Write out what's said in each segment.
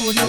Audio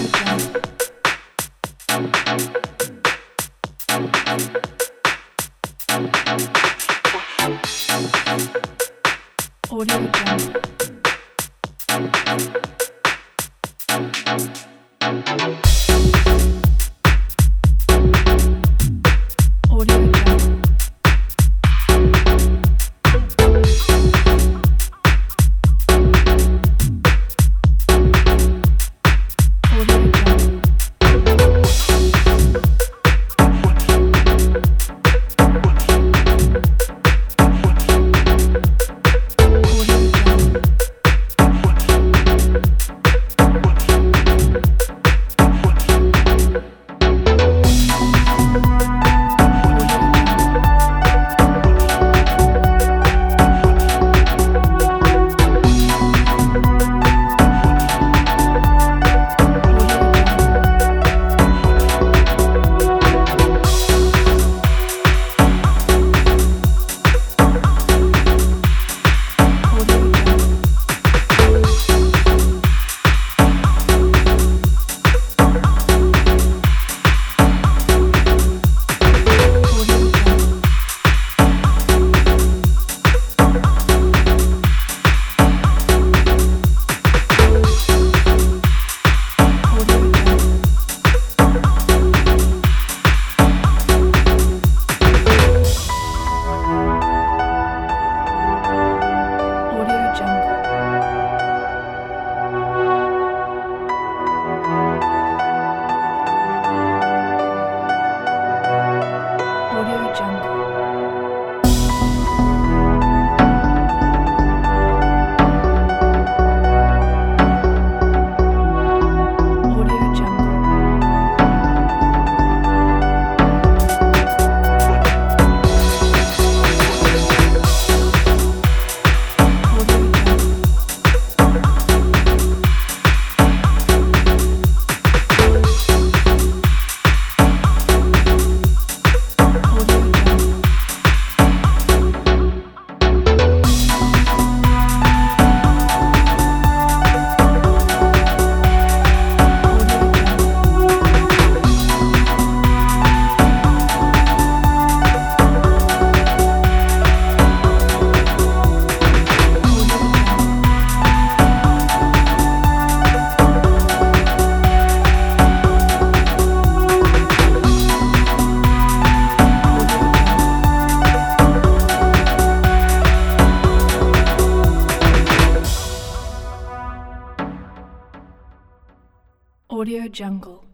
Audio Jungle.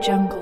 Jungle.